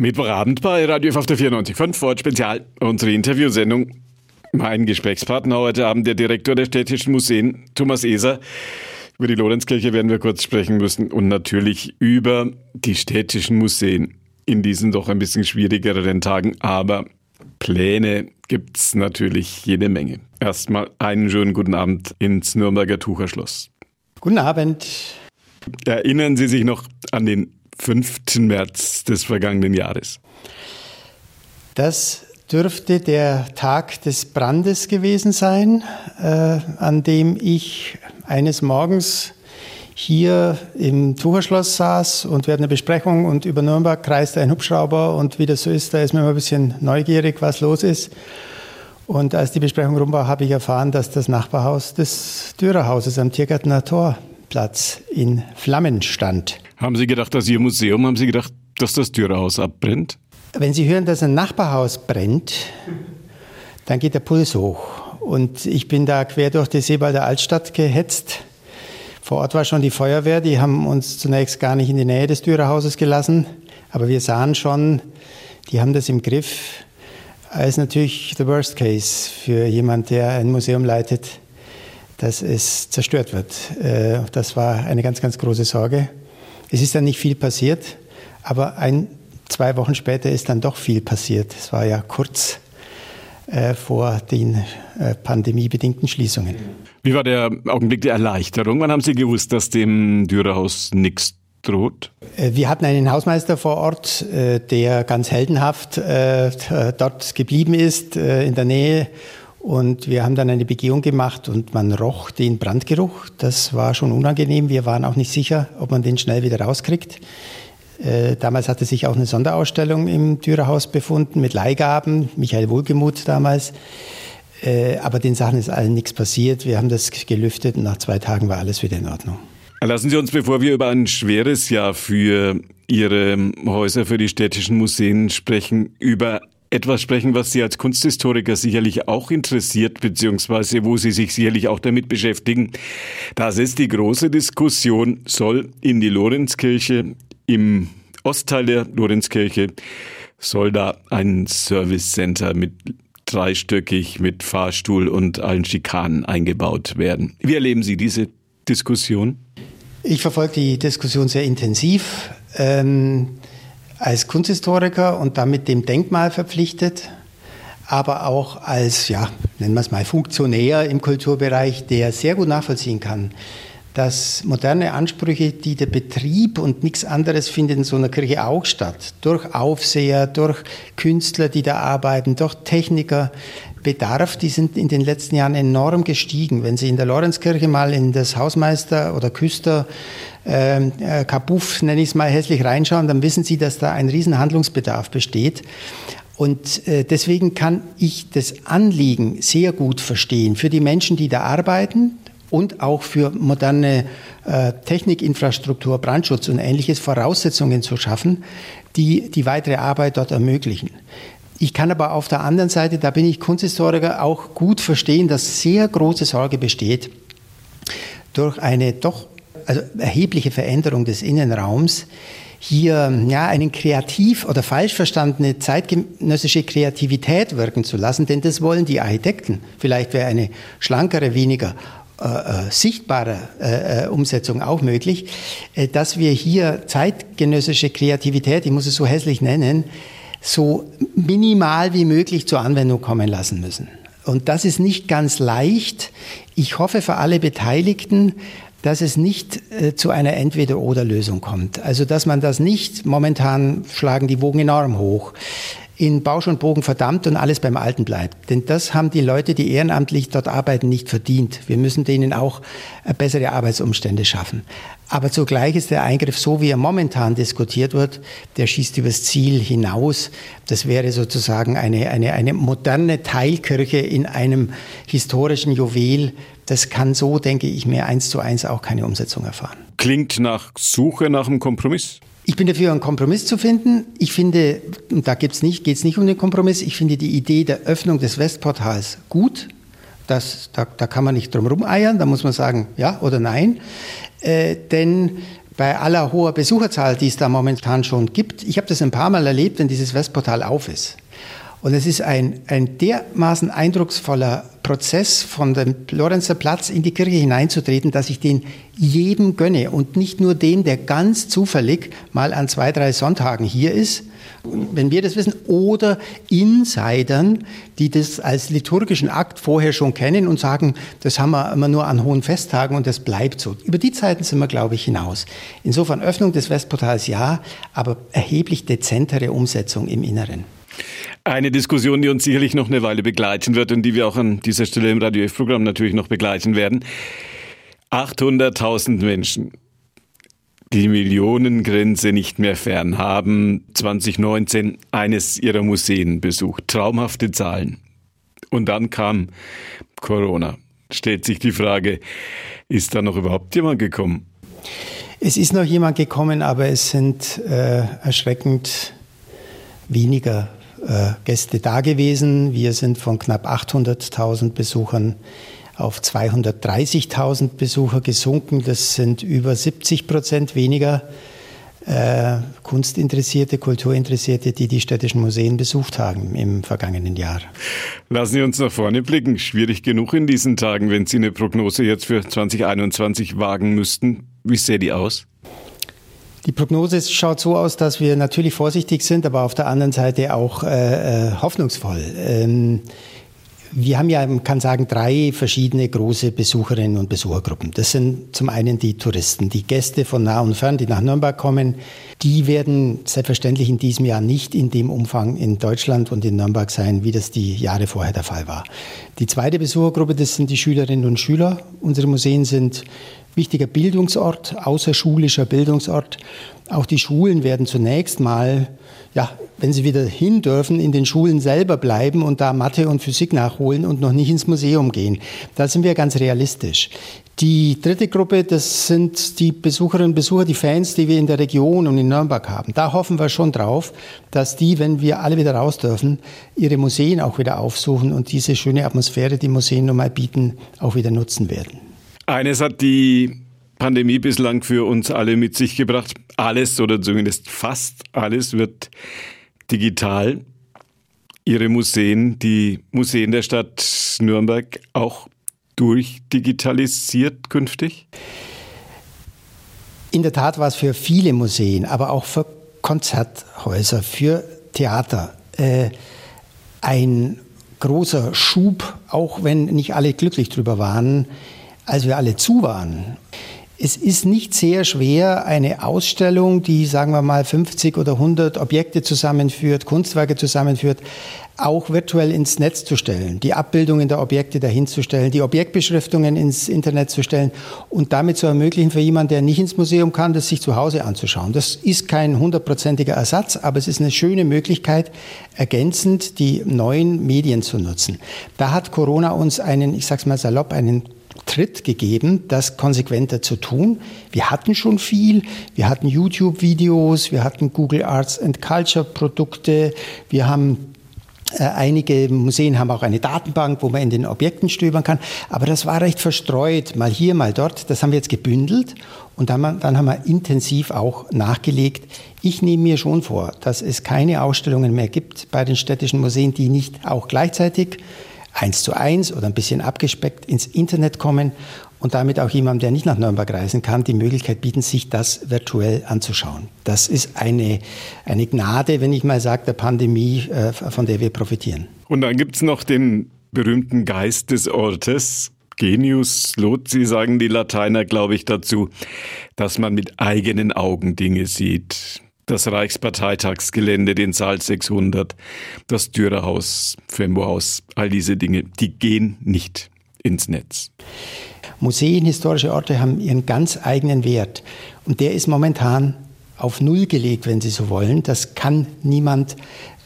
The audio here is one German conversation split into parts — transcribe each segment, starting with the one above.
Mittwochabend bei Radio F auf der 94.5 Ford Spezial, unsere Interviewsendung. Mein Gesprächspartner heute Abend, der Direktor der Städtischen Museen, Thomas Eser. Über die Lorenzkirche werden wir kurz sprechen müssen und natürlich über die städtischen Museen in diesen doch ein bisschen schwierigeren Tagen. Aber Pläne gibt's natürlich jede Menge. Erstmal einen schönen guten Abend ins Nürnberger Tucherschloss. Guten Abend. Erinnern Sie sich noch an den 5. März des vergangenen Jahres. Das dürfte der Tag des Brandes gewesen sein, äh, an dem ich eines Morgens hier im Tucherschloss saß und während einer Besprechung und über Nürnberg kreiste ein Hubschrauber und wie das so ist, da ist man immer ein bisschen neugierig, was los ist. Und als die Besprechung rum war, habe ich erfahren, dass das Nachbarhaus des Dürerhauses am Tiergärtner Torplatz in Flammen stand. Haben Sie gedacht, dass Ihr Museum, haben Sie gedacht, dass das Dürerhaus abbrennt? Wenn Sie hören, dass ein Nachbarhaus brennt, dann geht der Puls hoch. Und ich bin da quer durch die Seebalder Altstadt gehetzt. Vor Ort war schon die Feuerwehr, die haben uns zunächst gar nicht in die Nähe des Dürerhauses gelassen, aber wir sahen schon, die haben das im Griff. Es ist natürlich the worst case für jemand, der ein Museum leitet, dass es zerstört wird. Äh, das war eine ganz, ganz große Sorge. Es ist dann nicht viel passiert, aber ein, zwei Wochen später ist dann doch viel passiert. Es war ja kurz äh, vor den äh, pandemiebedingten Schließungen. Wie war der Augenblick der Erleichterung? Wann haben Sie gewusst, dass dem Dürerhaus nichts droht? Äh, wir hatten einen Hausmeister vor Ort, äh, der ganz heldenhaft äh, dort geblieben ist, in der Nähe und wir haben dann eine Begehung gemacht und man roch den Brandgeruch. Das war schon unangenehm. Wir waren auch nicht sicher, ob man den schnell wieder rauskriegt. Äh, damals hatte sich auch eine Sonderausstellung im Dürerhaus befunden mit Leihgaben. Michael Wohlgemuth damals. Äh, aber den Sachen ist allen nichts passiert. Wir haben das gelüftet und nach zwei Tagen war alles wieder in Ordnung. Lassen Sie uns, bevor wir über ein schweres Jahr für Ihre Häuser, für die städtischen Museen sprechen, über etwas sprechen, was Sie als Kunsthistoriker sicherlich auch interessiert, beziehungsweise wo Sie sich sicherlich auch damit beschäftigen. Das ist die große Diskussion, soll in die Lorenzkirche, im Ostteil der Lorenzkirche, soll da ein Service Center mit dreistöckig mit Fahrstuhl und allen Schikanen eingebaut werden. Wie erleben Sie diese Diskussion? Ich verfolge die Diskussion sehr intensiv. Ähm als Kunsthistoriker und damit dem Denkmal verpflichtet, aber auch als, ja, nennen wir es mal, Funktionär im Kulturbereich, der sehr gut nachvollziehen kann, dass moderne Ansprüche, die der Betrieb und nichts anderes findet in so einer Kirche auch statt, durch Aufseher, durch Künstler, die da arbeiten, durch Techniker, Bedarf, die sind in den letzten Jahren enorm gestiegen. Wenn Sie in der Lorenzkirche mal in das Hausmeister oder Küster ähm, äh, nenne ich es mal hässlich, reinschauen, dann wissen Sie, dass da ein riesen Handlungsbedarf besteht. Und äh, deswegen kann ich das Anliegen sehr gut verstehen für die Menschen, die da arbeiten und auch für moderne äh, Technikinfrastruktur, Brandschutz und ähnliches Voraussetzungen zu schaffen, die die weitere Arbeit dort ermöglichen. Ich kann aber auf der anderen Seite, da bin ich Kunsthistoriker, auch gut verstehen, dass sehr große Sorge besteht durch eine doch also erhebliche Veränderung des Innenraums, hier ja, einen kreativ oder falsch verstandene zeitgenössische Kreativität wirken zu lassen, denn das wollen die Architekten. Vielleicht wäre eine schlankere, weniger äh, äh sichtbare äh, äh, Umsetzung auch möglich, äh, dass wir hier zeitgenössische Kreativität, ich muss es so hässlich nennen, so minimal wie möglich zur Anwendung kommen lassen müssen. Und das ist nicht ganz leicht. Ich hoffe für alle Beteiligten, dass es nicht äh, zu einer Entweder-Oder-Lösung kommt. Also dass man das nicht, momentan schlagen die Wogen enorm hoch, in Bausch und Bogen verdammt und alles beim Alten bleibt. Denn das haben die Leute, die ehrenamtlich dort arbeiten, nicht verdient. Wir müssen denen auch äh, bessere Arbeitsumstände schaffen. Aber zugleich ist der Eingriff, so wie er momentan diskutiert wird, der schießt übers Ziel hinaus. Das wäre sozusagen eine, eine, eine moderne Teilkirche in einem historischen Juwel. Das kann so, denke ich mir, eins zu eins auch keine Umsetzung erfahren. Klingt nach Suche nach einem Kompromiss? Ich bin dafür, einen Kompromiss zu finden. Ich finde, und da nicht, geht's nicht um den Kompromiss, ich finde die Idee der Öffnung des Westportals gut. Das, da, da kann man nicht drum rumeiern, da muss man sagen ja oder nein. Äh, denn bei aller hoher Besucherzahl, die es da momentan schon gibt, ich habe das ein paar Mal erlebt, wenn dieses Westportal auf ist. Und es ist ein, ein dermaßen eindrucksvoller Prozess, von dem Lorenzer Platz in die Kirche hineinzutreten, dass ich den jedem gönne und nicht nur dem, der ganz zufällig mal an zwei, drei Sonntagen hier ist, wenn wir das wissen, oder Insidern, die das als liturgischen Akt vorher schon kennen und sagen, das haben wir immer nur an hohen Festtagen und das bleibt so. Über die Zeiten sind wir, glaube ich, hinaus. Insofern Öffnung des Westportals ja, aber erheblich dezentere Umsetzung im Inneren. Eine Diskussion, die uns sicherlich noch eine Weile begleiten wird und die wir auch an dieser Stelle im Radio F-Programm natürlich noch begleiten werden. 800.000 Menschen, die Millionengrenze nicht mehr fern, haben 2019 eines ihrer Museen besucht. Traumhafte Zahlen. Und dann kam Corona. Stellt sich die Frage, ist da noch überhaupt jemand gekommen? Es ist noch jemand gekommen, aber es sind äh, erschreckend weniger Gäste da gewesen. Wir sind von knapp 800.000 Besuchern auf 230.000 Besucher gesunken. Das sind über 70 Prozent weniger äh, Kunstinteressierte, Kulturinteressierte, die die städtischen Museen besucht haben im vergangenen Jahr. Lassen Sie uns nach vorne blicken. Schwierig genug in diesen Tagen, wenn Sie eine Prognose jetzt für 2021 wagen müssten. Wie sähe die aus? Die Prognose schaut so aus, dass wir natürlich vorsichtig sind, aber auf der anderen Seite auch äh, äh, hoffnungsvoll. Ähm, wir haben ja, man kann sagen, drei verschiedene große Besucherinnen und Besuchergruppen. Das sind zum einen die Touristen, die Gäste von nah und fern, die nach Nürnberg kommen. Die werden selbstverständlich in diesem Jahr nicht in dem Umfang in Deutschland und in Nürnberg sein, wie das die Jahre vorher der Fall war. Die zweite Besuchergruppe, das sind die Schülerinnen und Schüler. Unsere Museen sind wichtiger Bildungsort, außerschulischer Bildungsort. Auch die Schulen werden zunächst mal, ja, wenn sie wieder hin dürfen, in den Schulen selber bleiben und da Mathe und Physik nachholen und noch nicht ins Museum gehen. Da sind wir ganz realistisch. Die dritte Gruppe, das sind die Besucherinnen und Besucher, die Fans, die wir in der Region und in Nürnberg haben. Da hoffen wir schon drauf, dass die, wenn wir alle wieder raus dürfen, ihre Museen auch wieder aufsuchen und diese schöne Atmosphäre, die Museen nun mal bieten, auch wieder nutzen werden. Eines hat die Pandemie bislang für uns alle mit sich gebracht. Alles oder zumindest fast alles wird digital. Ihre Museen, die Museen der Stadt Nürnberg, auch durchdigitalisiert künftig? In der Tat war es für viele Museen, aber auch für Konzerthäuser, für Theater äh, ein großer Schub, auch wenn nicht alle glücklich drüber waren, als wir alle zu waren. Es ist nicht sehr schwer, eine Ausstellung, die, sagen wir mal, 50 oder 100 Objekte zusammenführt, Kunstwerke zusammenführt, auch virtuell ins Netz zu stellen, die Abbildungen der Objekte dahin zu stellen, die Objektbeschriftungen ins Internet zu stellen und damit zu ermöglichen für jemanden, der nicht ins Museum kann, das sich zu Hause anzuschauen. Das ist kein hundertprozentiger Ersatz, aber es ist eine schöne Möglichkeit, ergänzend die neuen Medien zu nutzen. Da hat Corona uns einen, ich sag's mal salopp, einen Tritt gegeben, das konsequenter zu tun. Wir hatten schon viel. Wir hatten YouTube-Videos, wir hatten Google Arts and Culture Produkte, wir haben äh, Einige Museen haben auch eine Datenbank, wo man in den Objekten stöbern kann. Aber das war recht verstreut, mal hier, mal dort. Das haben wir jetzt gebündelt und dann, dann haben wir intensiv auch nachgelegt. Ich nehme mir schon vor, dass es keine Ausstellungen mehr gibt bei den städtischen Museen, die nicht auch gleichzeitig eins zu eins oder ein bisschen abgespeckt ins Internet kommen und damit auch jemandem, der nicht nach Nürnberg reisen kann, die Möglichkeit bieten, sich das virtuell anzuschauen. Das ist eine, eine Gnade, wenn ich mal sage, der Pandemie, äh, von der wir profitieren. Und dann gibt es noch den berühmten Geist des Ortes. Genius loci, sagen die Lateiner, glaube ich, dazu, dass man mit eigenen Augen Dinge sieht das Reichsparteitagsgelände, den Saal 600, das Dürerhaus, Fembohaus, all diese Dinge, die gehen nicht ins Netz. Museen, historische Orte haben ihren ganz eigenen Wert und der ist momentan auf Null gelegt, wenn Sie so wollen. Das kann niemand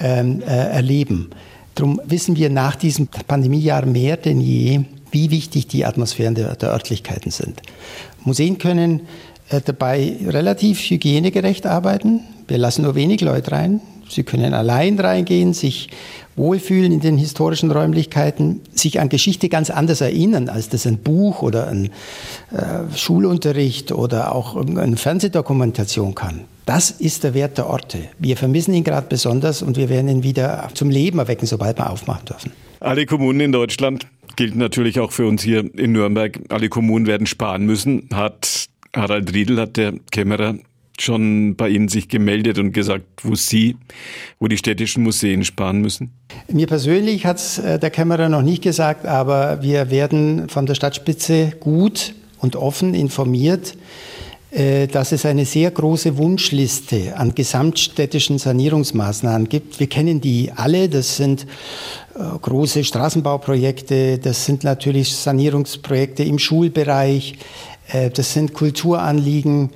ähm, äh, erleben. Darum wissen wir nach diesem Pandemiejahr mehr denn je, wie wichtig die Atmosphären der, der Örtlichkeiten sind. Museen können dabei relativ hygienegerecht arbeiten. Wir lassen nur wenig Leute rein. Sie können allein reingehen, sich wohlfühlen in den historischen Räumlichkeiten, sich an Geschichte ganz anders erinnern, als das ein Buch oder ein äh, Schulunterricht oder auch eine Fernsehdokumentation kann. Das ist der Wert der Orte. Wir vermissen ihn gerade besonders und wir werden ihn wieder zum Leben erwecken, sobald wir aufmachen dürfen. Alle Kommunen in Deutschland gilt natürlich auch für uns hier in Nürnberg. Alle Kommunen werden sparen müssen, hat Harald Riedel, hat der Kämmerer schon bei Ihnen sich gemeldet und gesagt, wo Sie, wo die städtischen Museen sparen müssen? Mir persönlich hat es äh, der Kämmerer noch nicht gesagt, aber wir werden von der Stadtspitze gut und offen informiert, äh, dass es eine sehr große Wunschliste an gesamtstädtischen Sanierungsmaßnahmen gibt. Wir kennen die alle. Das sind äh, große Straßenbauprojekte, das sind natürlich Sanierungsprojekte im Schulbereich, das sind Kulturanliegen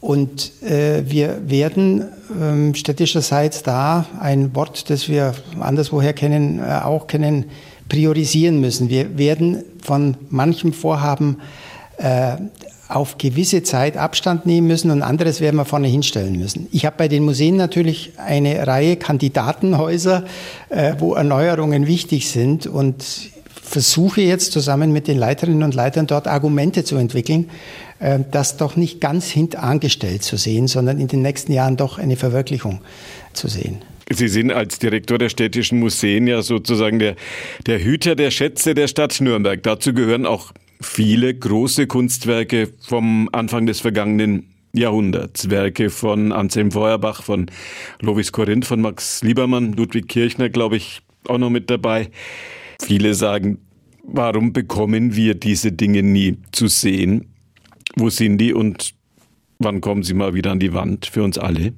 und äh, wir werden ähm, städtischerseits da ein Wort, das wir anderswoher kennen, äh, auch kennen, priorisieren müssen. Wir werden von manchem Vorhaben äh, auf gewisse Zeit Abstand nehmen müssen und anderes werden wir vorne hinstellen müssen. Ich habe bei den Museen natürlich eine Reihe Kandidatenhäuser, äh, wo Erneuerungen wichtig sind und versuche jetzt zusammen mit den Leiterinnen und Leitern dort Argumente zu entwickeln, äh, das doch nicht ganz hintangestellt zu sehen, sondern in den nächsten Jahren doch eine Verwirklichung zu sehen. Sie sind als Direktor der städtischen Museen ja sozusagen der, der Hüter der Schätze der Stadt Nürnberg. Dazu gehören auch viele große Kunstwerke vom Anfang des vergangenen Jahrhunderts. Werke von Anselm Feuerbach, von Lovis Korinth, von Max Liebermann, Ludwig Kirchner, glaube ich, auch noch mit dabei. Viele sagen, warum bekommen wir diese Dinge nie zu sehen? Wo sind die und wann kommen sie mal wieder an die Wand für uns alle?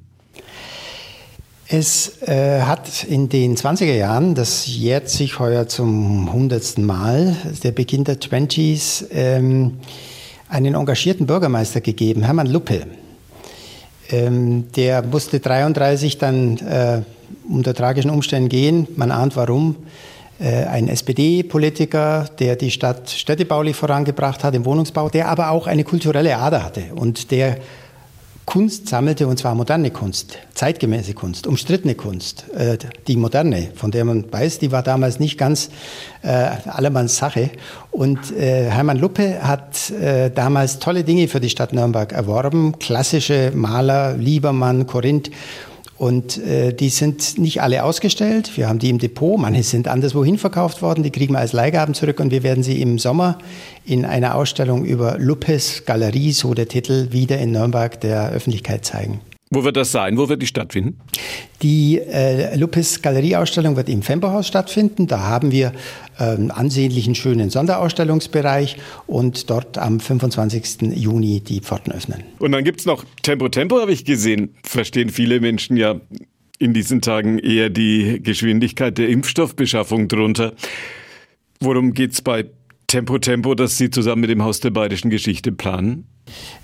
Es äh, hat in den 20er Jahren, das jährt sich heuer zum hundertsten Mal, der Beginn der Twenties, ähm, einen engagierten Bürgermeister gegeben, Hermann Luppe. Ähm, der musste 33 dann äh, unter tragischen Umständen gehen. Man ahnt warum. Äh, ein SPD-Politiker, der die Stadt städtebaulich vorangebracht hat im Wohnungsbau, der aber auch eine kulturelle Ader hatte und der Kunst sammelte, und zwar moderne Kunst, zeitgemäße Kunst, umstrittene Kunst. Äh, die moderne, von der man weiß, die war damals nicht ganz äh, allermanns Sache. Und äh, Hermann Luppe hat äh, damals tolle Dinge für die Stadt Nürnberg erworben. Klassische Maler, Liebermann, Korinth. Und äh, die sind nicht alle ausgestellt. Wir haben die im Depot. Manche sind anderswohin verkauft worden. Die kriegen wir als Leihgaben zurück. Und wir werden sie im Sommer in einer Ausstellung über Luppes Galerie, so der Titel, wieder in Nürnberg der Öffentlichkeit zeigen. Wo wird das sein? Wo wird die stattfinden? Die äh, Lupes Galerieausstellung wird im Femperhaus stattfinden. Da haben wir einen ähm, ansehnlichen, schönen Sonderausstellungsbereich und dort am 25. Juni die Pforten öffnen. Und dann gibt es noch Tempo Tempo, habe ich gesehen. Verstehen viele Menschen ja in diesen Tagen eher die Geschwindigkeit der Impfstoffbeschaffung drunter. Worum geht es bei Tempo Tempo, das Sie zusammen mit dem Haus der Bayerischen Geschichte planen?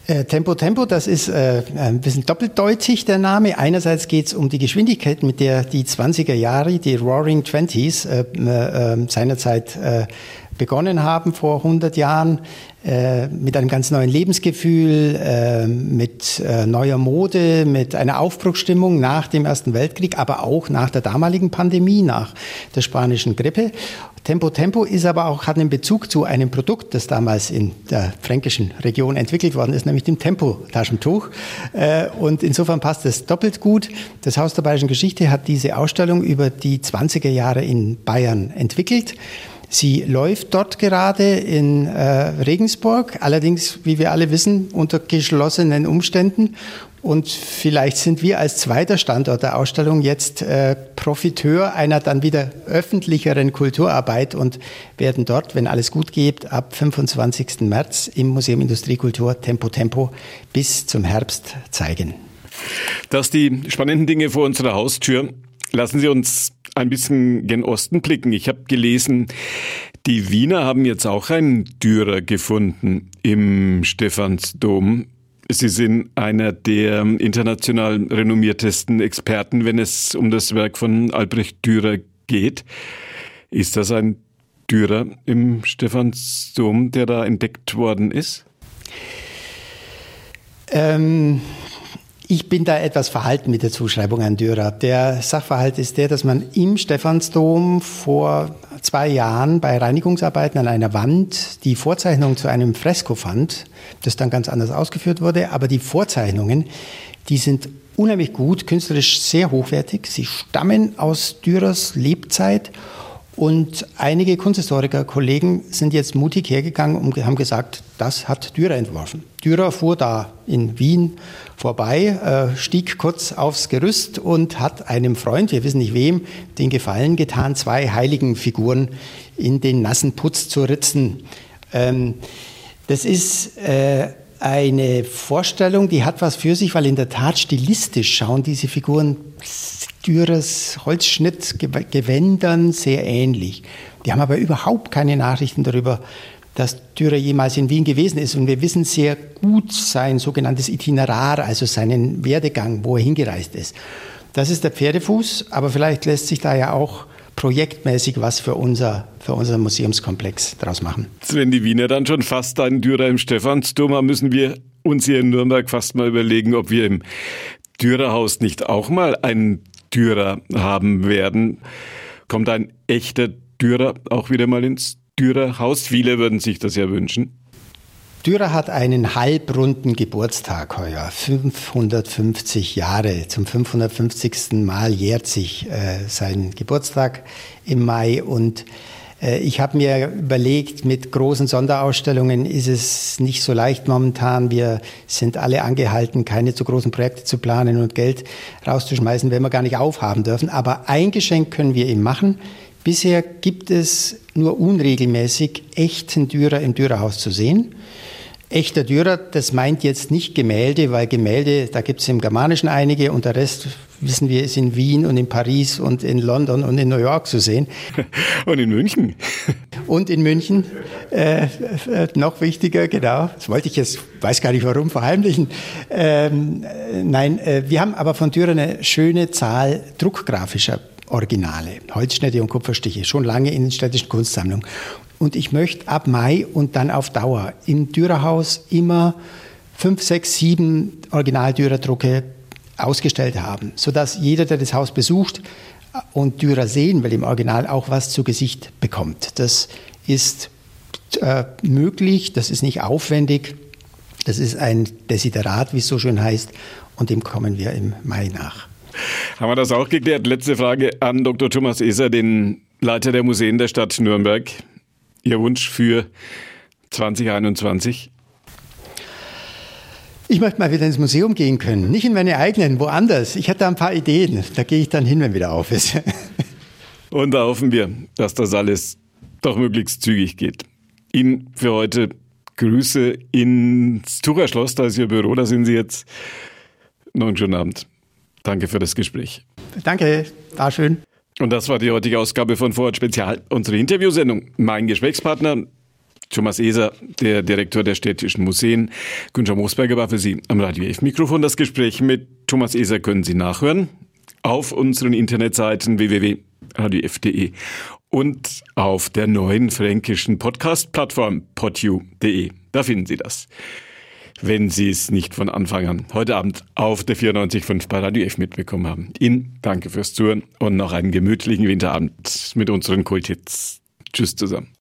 Äh, Tempo Tempo, das ist äh, ein bisschen doppeldeutig der Name. Einerseits geht es um die Geschwindigkeit, mit der die 20er Jahre, die Roaring Twenties, äh, äh, seinerzeit äh, begonnen haben vor 100 Jahren äh, mit einem ganz neuen Lebensgefühl, äh, mit äh, neuer Mode, mit einer Aufbruchsstimmung nach dem Ersten Weltkrieg, aber auch nach der damaligen Pandemie, nach der spanischen Grippe. Tempo Tempo ist aber auch, hat einen Bezug zu einem Produkt, das damals in der fränkischen Region entwickelt worden ist, nämlich dem Tempo-Taschentuch. Und insofern passt es doppelt gut. Das Haus der Bayerischen Geschichte hat diese Ausstellung über die 20er Jahre in Bayern entwickelt. Sie läuft dort gerade in äh, Regensburg, allerdings, wie wir alle wissen, unter geschlossenen Umständen. Und vielleicht sind wir als zweiter Standort der Ausstellung jetzt äh, Profiteur einer dann wieder öffentlicheren Kulturarbeit und werden dort, wenn alles gut geht, ab 25. März im Museum Industriekultur Tempo Tempo bis zum Herbst zeigen. Dass die spannenden Dinge vor unserer Haustür. Lassen Sie uns ein bisschen gen Osten blicken. Ich habe gelesen, die Wiener haben jetzt auch einen Dürer gefunden im Stephansdom. Sie sind einer der international renommiertesten Experten, wenn es um das Werk von Albrecht Dürer geht. Ist das ein Dürer im Stephansdom, der da entdeckt worden ist? Ähm, Ich bin da etwas verhalten mit der Zuschreibung an Dürer. Der Sachverhalt ist der, dass man im Stephansdom vor zwei Jahren bei Reinigungsarbeiten an einer Wand die Vorzeichnung zu einem Fresko fand, das dann ganz anders ausgeführt wurde. Aber die Vorzeichnungen, die sind unheimlich gut, künstlerisch sehr hochwertig. Sie stammen aus Dürers Lebzeit und einige Kunsthistoriker, Kollegen sind jetzt mutig hergegangen und haben gesagt, das hat Dürer entworfen. Dürer fuhr da in Wien vorbei, äh, stieg kurz aufs Gerüst und hat einem Freund, wir wissen nicht wem, den Gefallen getan, zwei heiligen Figuren in den nassen Putz zu ritzen. Ähm, das ist äh, eine Vorstellung, die hat was für sich, weil in der Tat stilistisch schauen diese Figuren Dürers Holzschnittgewändern sehr ähnlich. Die haben aber überhaupt keine Nachrichten darüber, dass Dürer jemals in Wien gewesen ist. Und wir wissen sehr gut sein sogenanntes Itinerar, also seinen Werdegang, wo er hingereist ist. Das ist der Pferdefuß, aber vielleicht lässt sich da ja auch projektmäßig was für unser, für unser Museumskomplex draus machen. Wenn die Wiener dann schon fast einen Dürer im Stephansdom haben, müssen wir uns hier in Nürnberg fast mal überlegen, ob wir im Dürerhaus nicht auch mal einen Dürer haben werden. Kommt ein echter Dürer auch wieder mal ins Dürerhaus? Viele würden sich das ja wünschen. Dürer hat einen halbrunden Geburtstag heuer, 550 Jahre. Zum 550. Mal jährt sich äh, sein Geburtstag im Mai und äh, ich habe mir überlegt, mit großen Sonderausstellungen ist es nicht so leicht momentan. Wir sind alle angehalten, keine zu großen Projekte zu planen und Geld rauszuschmeißen, wenn wir gar nicht aufhaben dürfen. Aber ein Geschenk können wir ihm machen. Bisher gibt es nur unregelmäßig echten Dürer im Dürerhaus zu sehen. Echter Dürer, das meint jetzt nicht Gemälde, weil Gemälde, da gibt es im Germanischen einige und der Rest, wissen wir, ist in Wien und in Paris und in London und in New York zu sehen. Und in München. Und in München, äh, äh, noch wichtiger, genau, das wollte ich jetzt, weiß gar nicht warum, verheimlichen. Ähm, nein, äh, wir haben aber von Dürer eine schöne Zahl druckgrafischer Originale, Holzschnitte und Kupferstiche, schon lange in den städtischen Kunstsammlungen. Und ich möchte ab Mai und dann auf Dauer im Dürerhaus immer fünf, sechs, sieben Original-Dürer-Drucke ausgestellt haben, sodass jeder, der das Haus besucht und Dürer sehen will im Original, auch was zu Gesicht bekommt. Das ist äh, möglich, das ist nicht aufwendig, das ist ein Desiderat, wie es so schön heißt, und dem kommen wir im Mai nach. Haben wir das auch geklärt? Letzte Frage an Dr. Thomas Eser, den Leiter der Museen der Stadt Nürnberg. Ihr Wunsch für 2021? Ich möchte mal wieder ins Museum gehen können. Nicht in meine eigenen, woanders. Ich hätte da ein paar Ideen. Da gehe ich dann hin, wenn wieder auf ist. Und da hoffen wir, dass das alles doch möglichst zügig geht. Ihnen für heute Grüße ins Tucherschloss, da ist Ihr Büro, da sind Sie jetzt. Noch einen schönen Abend. Danke für das Gespräch. Danke, war schön. Und das war die heutige Ausgabe von Vorort Spezial, unsere Interviewsendung. Mein Gesprächspartner Thomas Eser, der Direktor der Städtischen Museen. Günther Moosberger war für Sie am Radio F Mikrofon. Das Gespräch mit Thomas Eser können Sie nachhören auf unseren Internetseiten www.radiof.de und auf der neuen fränkischen Podcast-Plattform podu.de. Da finden Sie das wenn Sie es nicht von Anfang an heute Abend auf der 94.5 bei Radio F mitbekommen haben. Ihnen danke fürs Zuhören und noch einen gemütlichen Winterabend mit unseren Kulthits. Tschüss zusammen.